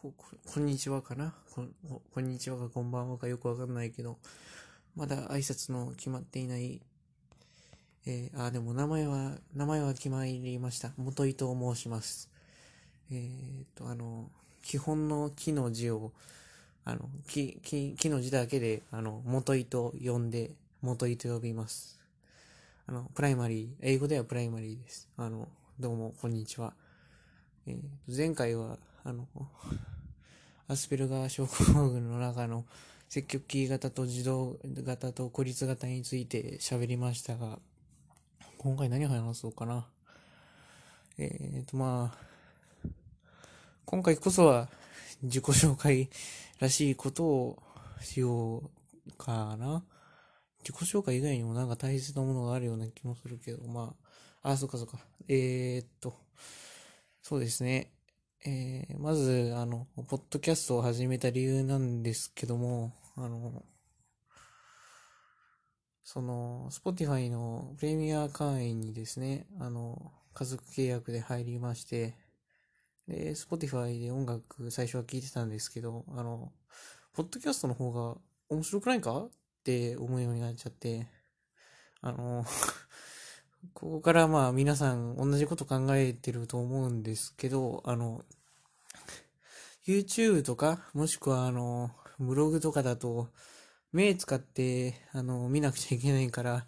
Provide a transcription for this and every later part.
こ、こんにちはかな？こんこんにちはかこんばんはかよくわかんないけど、まだ挨拶の決まっていない、えー、あ、でも名前は、名前は決まりました。元井と申します。えー、っと、あの、基本の木の字を、あの、木、木、木の字だけで、あの、元井と呼んで、元井と呼びます。あの、プライマリー、英語ではプライマリーです。あの、どうも、こんにちは。えー、前回は、あの、アスペルガー症候群の中の積極キー型と自動型と孤立型について喋りましたが、今回何話そうかな。えっ、と、まあ、今回こそは自己紹介らしいことをしようかな。自己紹介以外にもなんか大切なものがあるような気もするけど、まあ、あ、そっかそっか。えー、っと、そうですね。えー、まず、あの、ポッドキャストを始めた理由なんですけども、あの、その、Spotify のプレミア会員にですね、あの、家族契約で入りまして、で、Spotify で音楽最初は聴いてたんですけど、あの、ポッドキャストの方が面白くないかって思うようになっちゃって、あの、ここからまあ皆さん同じこと考えてると思うんですけど、あの、YouTube とか、もしくはあの、ブログとかだと、目使って、あの、見なくちゃいけないから、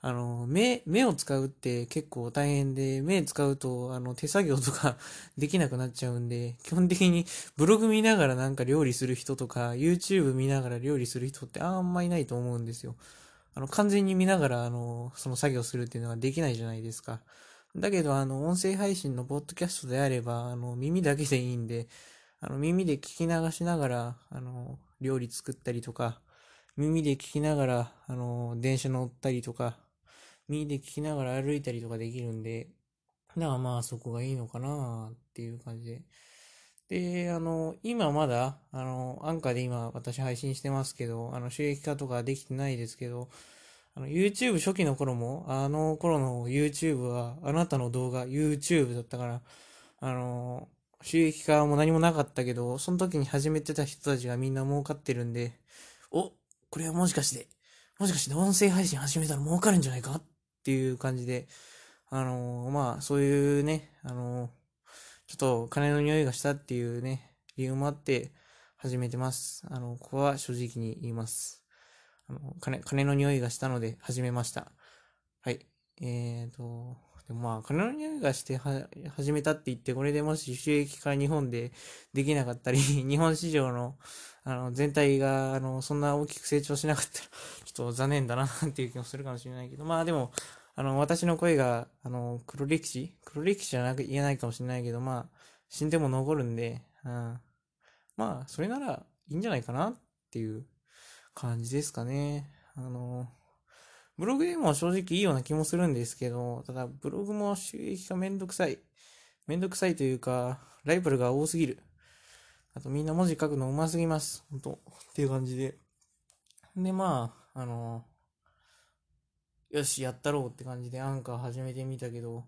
あの、目、目を使うって結構大変で、目使うと、あの、手作業とか できなくなっちゃうんで、基本的にブログ見ながらなんか料理する人とか、YouTube 見ながら料理する人ってあんまいないと思うんですよ。あの、完全に見ながら、あの、その作業するっていうのはできないじゃないですか。だけど、あの、音声配信のポッドキャストであれば、あの、耳だけでいいんで、あの、耳で聞き流しながら、あの、料理作ったりとか、耳で聞きながら、あの、電車乗ったりとか、耳で聞きながら歩いたりとかできるんで、だからまあそこがいいのかなっていう感じで。で、あの、今まだ、あの、アンカーで今私配信してますけど、あの、収益化とかできてないですけど、あの、YouTube 初期の頃も、あの頃の YouTube は、あなたの動画 YouTube だったから、あの、収益化も何もなかったけど、その時に始めてた人たちがみんな儲かってるんで、お、これはもしかして、もしかして音声配信始めたら儲かるんじゃないかっていう感じで、あのまあ、そういうね、あのちょっと金の匂いがしたっていうね、理由もあって始めてます。あの、ここは正直に言います。あの、金、金の匂いがしたので始めました。はい。えーと、でもまあ、金の匂いがしては始めたって言って、これでもし収益化日本でできなかったり、日本市場の、あの、全体が、あの、そんな大きく成長しなかったら、ちょっと残念だなっていう気もするかもしれないけど、まあでも、あの、私の声が、あの、黒歴史？黒歴史じゃなく言えないかもしれないけど、まあ、死んでも残るんで、うん。まあ、それならいいんじゃないかなっていう感じですかね。あの、ブログでも正直いいような気もするんですけど、ただ、ブログも収益がめんどくさい。めんどくさいというか、ライバルが多すぎる。あとみんな文字書くの上手すぎます。本当っていう感じで。で、まあ、あの、よし、やったろうって感じでアンカー始めてみたけど、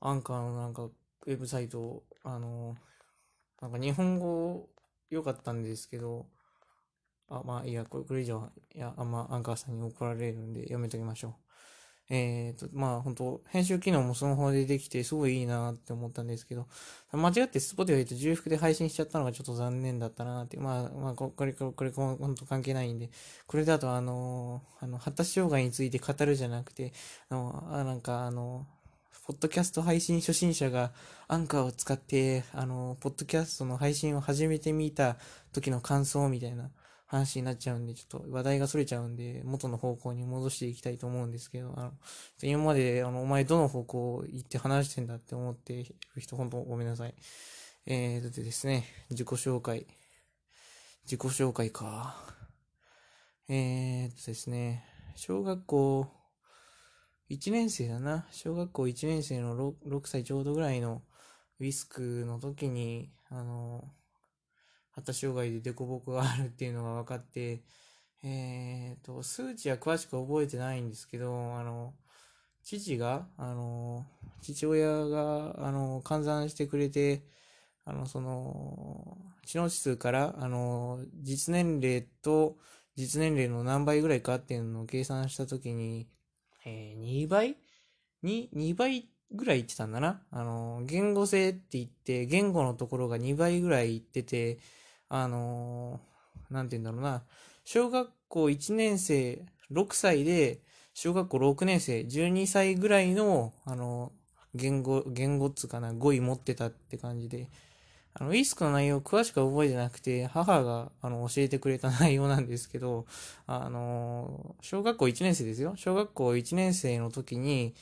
アンカーのなんか、ウェブサイト、あの、なんか日本語良かったんですけど、あ、まあいいや、これこれ以上、いや、あんまアンカーさんに怒られるんでやめときましょう。えっ、ー、と、まあ本当編集機能もスマホでできてすごいいいなって思ったんですけど、間違って Spotify と重複で配信しちゃったのがちょっと残念だったなって、まあ、まあ、これ、これ、これ、本当関係ないんで、これだとあの、あの、発達障害について語るじゃなくて、あの、あなんかあの、ポッドキャスト配信初心者がアンカーを使って、あの、ポッドキャストの配信を始めてみた時の感想みたいな、話になっちゃうんで、ちょっと話題が逸れちゃうんで、元の方向に戻していきたいと思うんですけど、あの、今まで、あの、お前どの方向行って話してんだって思ってる人、本当ごめんなさい。えーとでですね、自己紹介。自己紹介か。えーとですね、小学校1年生だな。小学校1年生の 6, 6歳ちょうどぐらいのウィスクの時に、あの、発達障害で凸凹があるっていうのが分かって、えっ、ー、と、数値は詳しく覚えてないんですけど、あの、父が、あの、父親が、あの、換算してくれて、あの、その、知能指数から、あの、実年齢と実年齢の何倍ぐらいかっていうのを計算したときに、えー、2倍？に、2倍ぐらい言ってたんだな。あの、言語性って言って、言語のところが2倍ぐらい言ってて、あの、なんて言うんだろうな。小学校1年生、6歳で、小学校6年生、12歳ぐらいの、あの、言語、言語っつうかな、語彙持ってたって感じで、あの、ウィスクの内容詳しく覚えてなくて、母が、あの、教えてくれた内容なんですけど、あの、小学校1年生ですよ。小学校1年生の時に、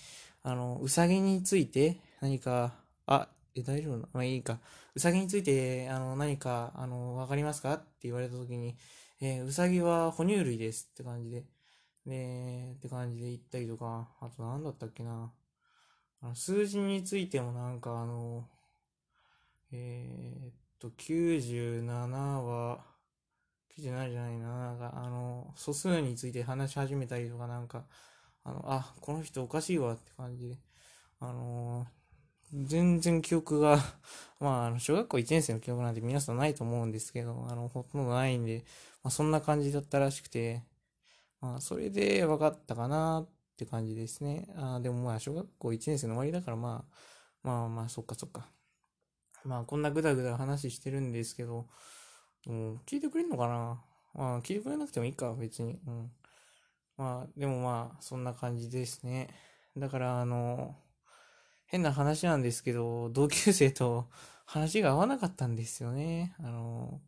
あの、うさぎについて何か、あ、え、大丈夫なまあいいか。うさぎについて、あの、何か、あの、わかりますか？って言われた時に、えー、うさぎは哺乳類ですって感じで、で、って感じで言ったりとか、あと何だったっけな。あの数字についてもなんかあの、えー、っと、97は、97じゃないな、なんか、あの、素数について話し始めたりとか、なんか、あの、あ、この人おかしいわって感じで、あの全然記憶が まあ、あの、小学校1年生の記憶なんて皆さんないと思うんですけど、あの、ほとんどないんで、まあ、そんな感じだったらしくて、まあ、それで分かったかなって感じですね。あでもまあ、小学校1年生の終わりだから、まあ、まあまあ、そっかそっか。まあ、こんなぐだぐだ話してるんですけど、うん、聞いてくれんのかな？まあ、聞いてくれなくてもいいか、別に。うん。まあ、でもまあ、そんな感じですね。だから、あの、変な話なんですけど、同級生と話が合わなかったんですよね。あの、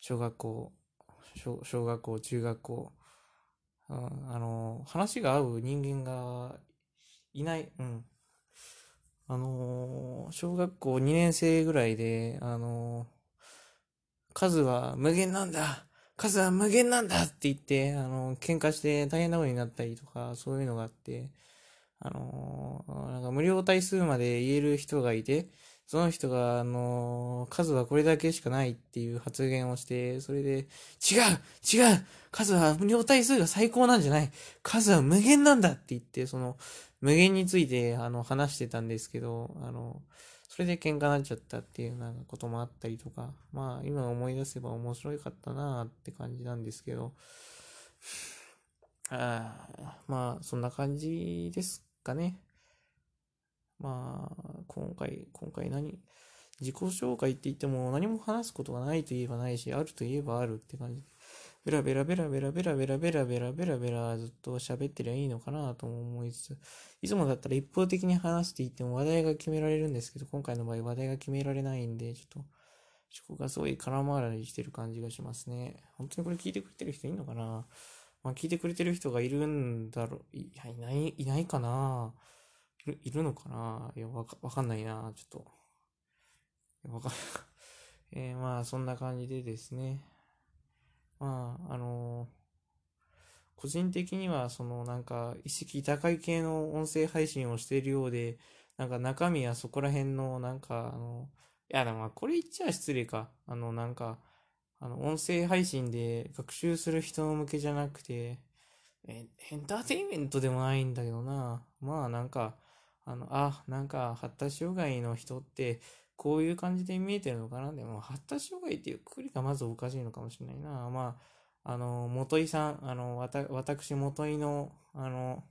小学校、小小学校、中学校、うん、あの、話が合う人間がいない、うん。あの、小学校2年生ぐらいで、あの、数は無限なんだ数は無限なんだって言って、あの、喧嘩して大変なことになったりとか、そういうのがあって、あのなんか無料対数まで言える人がいて、その人が、あの数はこれだけしかないっていう発言をして、それで、違う違う数は無料対数が最高なんじゃない。数は無限なんだって言って、その、無限について、あの、話してたんですけど、あの、それで喧嘩になっちゃったっていうなんかこともあったりとか、まあ、今思い出せば面白かったなって感じなんですけど、あまあ、そんな感じですかね。まあ、今回、今回何自己紹介って言っても何も話すことがないと言えばないし、あると言えばあるって感じ。ベラベラベラベラベラベラベラベラベラベラずっと喋ってりゃいいのかなとも思いつつ、いつもだったら一方的に話していっても話題が決められるんですけど、今回の場合話題が決められないんで、ちょっと、思考がすごい空回りしてる感じがしますね。本当にこれ聞いてくれてる人いんのかな？まあ聞いてくれてる人がいるんだろう、いや、いない、いないかないる、いるのかないや、わか、わかんないなちょっと。わかんない。えー、まあ、そんな感じでですね。まあ、あのー、個人的には、その、なんか、意識高い系の音声配信をしているようで、なんか中身はそこら辺の、なんか、あの、いや、でも、これ言っちゃ失礼か。あの、なんか、あの、音声配信で学習する人向けじゃなくて、え、エンターテインメントでもないんだけどな。まあ、なんか、あの、あ、なんか、発達障害の人って、こういう感じで見えてるのかなでも、発達障害っていうくくりがまずおかしいのかもしれないな。まあ、あの、元井さん、あの、わた、私、元井の、あの、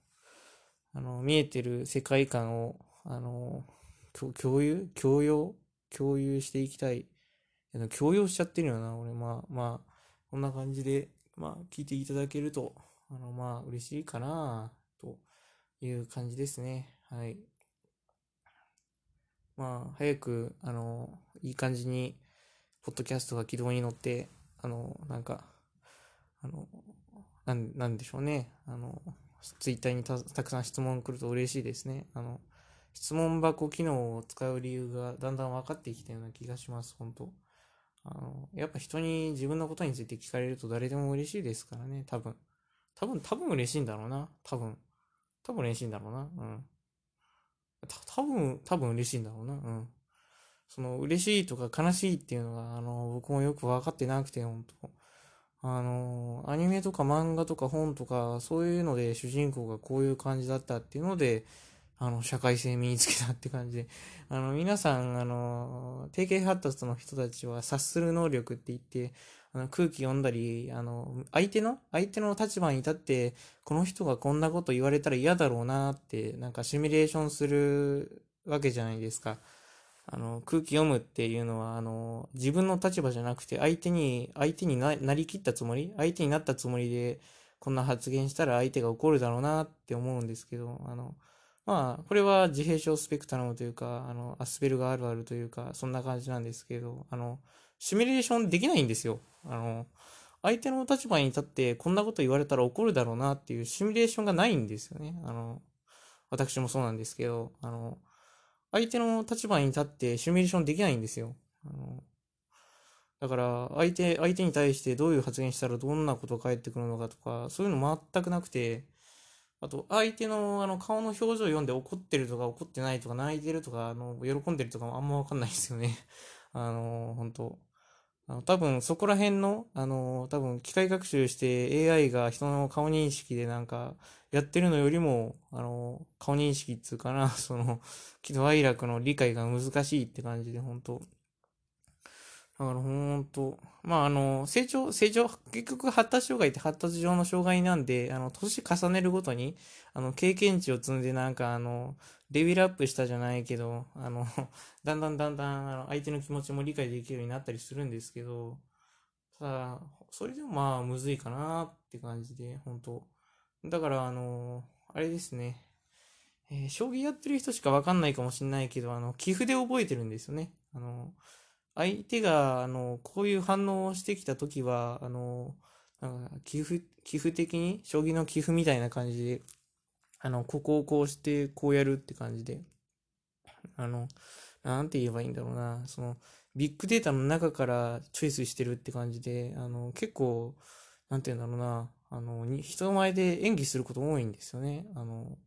あの、見えてる世界観を、あの、共有共有共有していきたい。共有しちゃってるよな、俺。まあ、まあ、こんな感じで、まあ、聞いていただけると、あの、まあ、嬉しいかな、という感じですね。はい。まあ、早く、あの、いい感じに、ポッドキャストが軌道に乗って、あの、なんか、あの、なん、なんでしょうね。あの、ツイッターにたたくさん質問来ると嬉しいですね。あの、質問箱機能を使う理由がだんだん分かってきたような気がします、本当あの、やっぱ人に自分のことについて聞かれると誰でも嬉しいですからね、多分。多分、多分嬉しいんだろうな。多分。多分嬉しいんだろうな。うん。多分、多分嬉しいんだろうな。うん。その、嬉しいとか悲しいっていうのが、あの、僕もよく分かってなくて、本当あの、アニメとか漫画とか本とか、そういうので主人公がこういう感じだったっていうので、あの、社会性身につけたって感じで、あの、皆さん、あの、定型発達の人たちは察する能力って言って、あの空気読んだり、あの、相手の、相手の立場に立って、この人がこんなこと言われたら嫌だろうなって、なんかシミュレーションするわけじゃないですか。あの、空気読むっていうのは、あの、自分の立場じゃなくて、相手に、相手になりきったつもり、相手になったつもりで、こんな発言したら相手が怒るだろうなって思うんですけど、あの、まあ、これは自閉症スペクトラムというか、あの、アスペルがあるあるというか、そんな感じなんですけど、あの、シミュレーションできないんですよ。あの、相手の立場に立ってこんなこと言われたら怒るだろうなっていうシミュレーションがないんですよね。あの、私もそうなんですけど、あの、相手の立場に立ってシミュレーションできないんですよ。あのだから、相手、相手に対してどういう発言したらどんなことが返ってくるのかとか、そういうの全くなくて、あと、相手のあの顔の表情を読んで怒ってるとか怒ってないとか泣いてるとか、あの、喜んでるとかもあんまわかんないですよね。あの、本当あの多分そこら辺の、あの、多分機械学習して AI が人の顔認識でなんかやってるのよりも、あの、顔認識っつうかな、その、喜怒哀楽の理解が難しいって感じで、本当だからほんと、まああの、成長、成長、結局発達障害って発達上の障害なんで、あの、年重ねるごとに、あの、経験値を積んでなんかあの、レベルアップしたじゃないけど、あの、だんだんだんだん、あの、相手の気持ちも理解できるようになったりするんですけど、ただ、それでもまあ、むずいかなって感じで、本当だから、あの、あれですね。えー、将棋やってる人しかわかんないかもしんないけど、あの、寄付で覚えてるんですよね。あの、相手が、あの、こういう反応をしてきたときは、あの、なんか寄付、寄付的に、将棋の寄付みたいな感じで、あの、ここをこうして、こうやるって感じで、あの、なんて言えばいいんだろうな、その、ビッグデータの中からチョイスしてるって感じで、あの、結構、なんて言うんだろうな、あの、人前で演技すること多いんですよね。あの、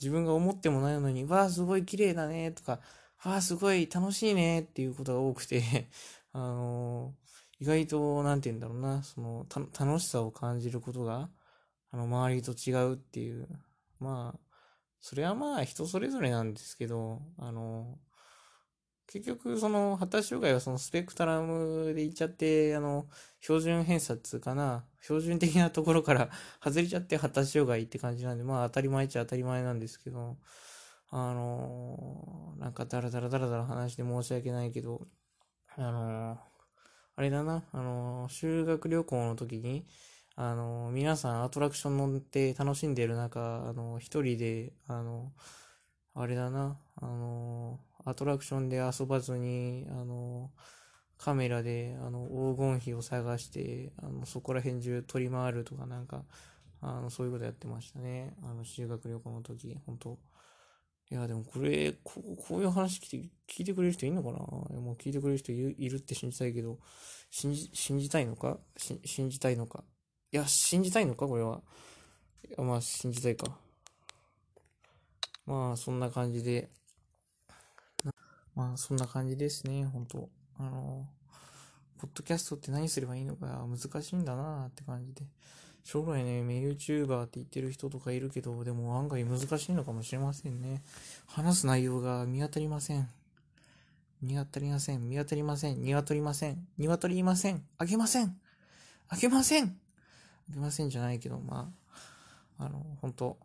自分が思ってもないのに、わあ、すごい綺麗だね、とか、ああ、すごい楽しいねっていうことが多くて。あのー、意外と、なんて言うんだろうな、その、楽しさを感じることが、あの、周りと違うっていう。まあ、それはまあ人それぞれなんですけど、あの、結局、その、発達障害はそのスペクトラムでいっちゃって、あの、標準偏差値かな、標準的なところから外れちゃって発達障害って感じなんで、まあ当たり前っちゃ当たり前なんですけど、あのー、なんかダラダラダラダラ話して申し訳ないけど、あのー、あれだな、あのー、修学旅行の時に、あの皆さんアトラクション乗って楽しんでる中、あの一人で、あのあれだな、あのアトラクションで遊ばずに、あのカメラで、あの、黄金比を探して、あの、そこら辺中取り回るとかなんか、あの、そういうことやってましたね。あの、修学旅行の時、本当。いや、でもこれ、ここういう話聞いてくれる人いるのかな？もう聞いてくれる人いるって信じたいけど、信じ、信じたいのか？信じたいのか？いや、信じたいのか？これは。いや、まあ、信じたいか。まあ、そんな感じで。まあ、そんな感じですね、本当あの、ポッドキャストって何すればいいのか難しいんだなって感じで。将来ね、名 YouTuber って言ってる人とかいるけど、でも案外難しいのかもしれませんね。話す内容が見当たりません。見当たりません。見当たりません。見当たりません。見当たりません。あげません。あげません。あげませんじゃないけど、まあ、あの、本当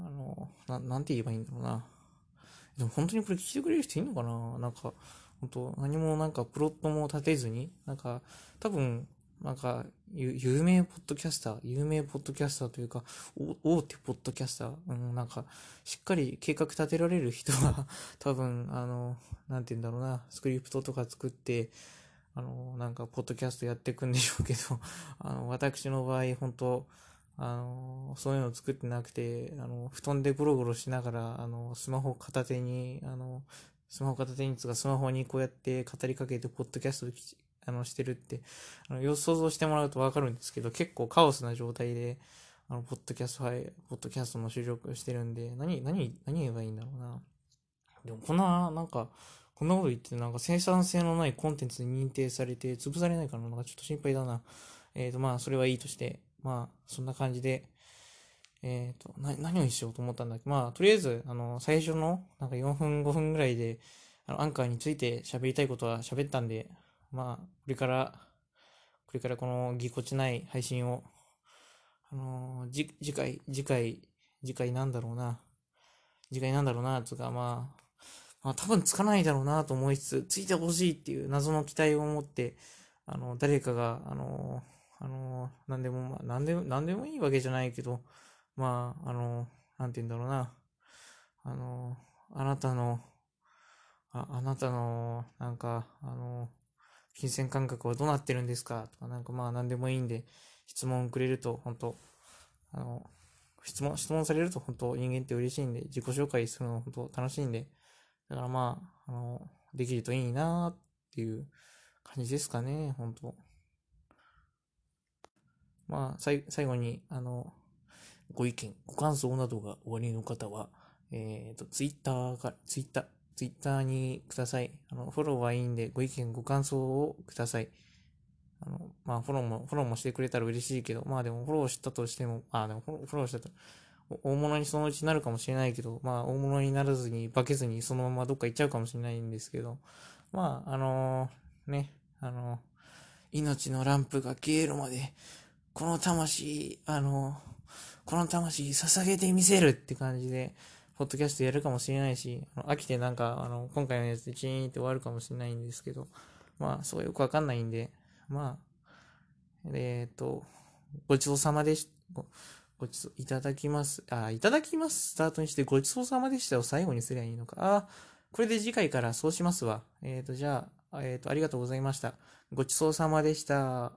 あの、な、なんて言えばいいんだろうな。でも本当にこれ聞いてくれる人いるのかな？なんか、本当何もなんかプロットも立てずに、なんか、多分、なんか、有名ポッドキャスター、有名ポッドキャスターというか、大手ポッドキャスター、うん、なんか、しっかり計画立てられる人は、多分、あの、なんて言うんだろうな、スクリプトとか作って、あの、なんか、ポッドキャストやっていくんでしょうけど、あの、私の場合、本当あの、そういうの作ってなくて、あの、布団でゴロゴロしながら、あの、スマホ片手に、あの、スマホ片手につかスマホにこうやって語りかけて、ポッドキャストあの、してるって、あの、想像してもらうとわかるんですけど、結構カオスな状態で、あの、ポッドキャスト、はい、ポッドキャストの収録してるんで、何、何、何言えばいいんだろうな。でも、こんな、なんか、こんなこと言って、なんか生産性のないコンテンツに認定されて、潰されないかななんかちょっと心配だな。えっ、ー、と、まあ、それはいいとして、まあ、そんな感じで、えっ、と、な、何をしようと思ったんだっけまあ、とりあえず、あの、最初の、なんか4分、5分ぐらいで、あの、アンカーについて喋りたいことは喋ったんで、まあ、これから、これからこのぎこちない配信を、あのー、じ、次回、次回、次回なんだろうな。次回なんだろうな、つか、まあ、まあ、多分つかないだろうなと思いつつ、ついてほしいっていう謎の期待を持って、あの、誰かが、あのー、あのー、なんでも、まあ、なんでも、なんでもいいわけじゃないけど、まあ、あの、なんて言うんだろうな。あの、あなたの、あ、あなたの、なんか、あの、金銭感覚はどうなってるんですか？とか、なんかまあ何でもいいんで、質問くれると、本当あの、質問、質問されると本当人間って嬉しいんで、自己紹介するの本当楽しいんで、だからまあ、あの、できるといいなっていう感じですかね、本当。まあ、最後に、あの、ご意見、ご感想などがおありの方は、えっ、ー、と、ツイッターから、ツイッター、ツイッターにください。あの、フォローはいいんで、ご意見、ご感想をください。あの、まあ、フォローも、フォローもしてくれたら嬉しいけど、まあでも、フォローしたとしても、あ、でも、フォローしたと、大物にそのうちなるかもしれないけど、まあ、大物にならずに、化けずに、そのままどっか行っちゃうかもしれないんですけど、まあ、あのー、ね、あのー、命のランプが消えるまで、この魂、あのーこの魂捧げてみせるって感じで、ポッドキャストやるかもしれないし、飽きてなんか、あの、今回のやつでチーンって終わるかもしれないんですけど、まあ、そうよくわかんないんで、まあ、えっ、ー、と、ごちそうさまでし、ご、ごちそう、いただきます。あ、いただきます。スタートにして、ごちそうさまでしたを最後にすりゃいいのか。あ、これで次回からそうしますわ。えっ、ー、と、じゃあ、えっ、ー、と、ありがとうございました。ごちそうさまでした。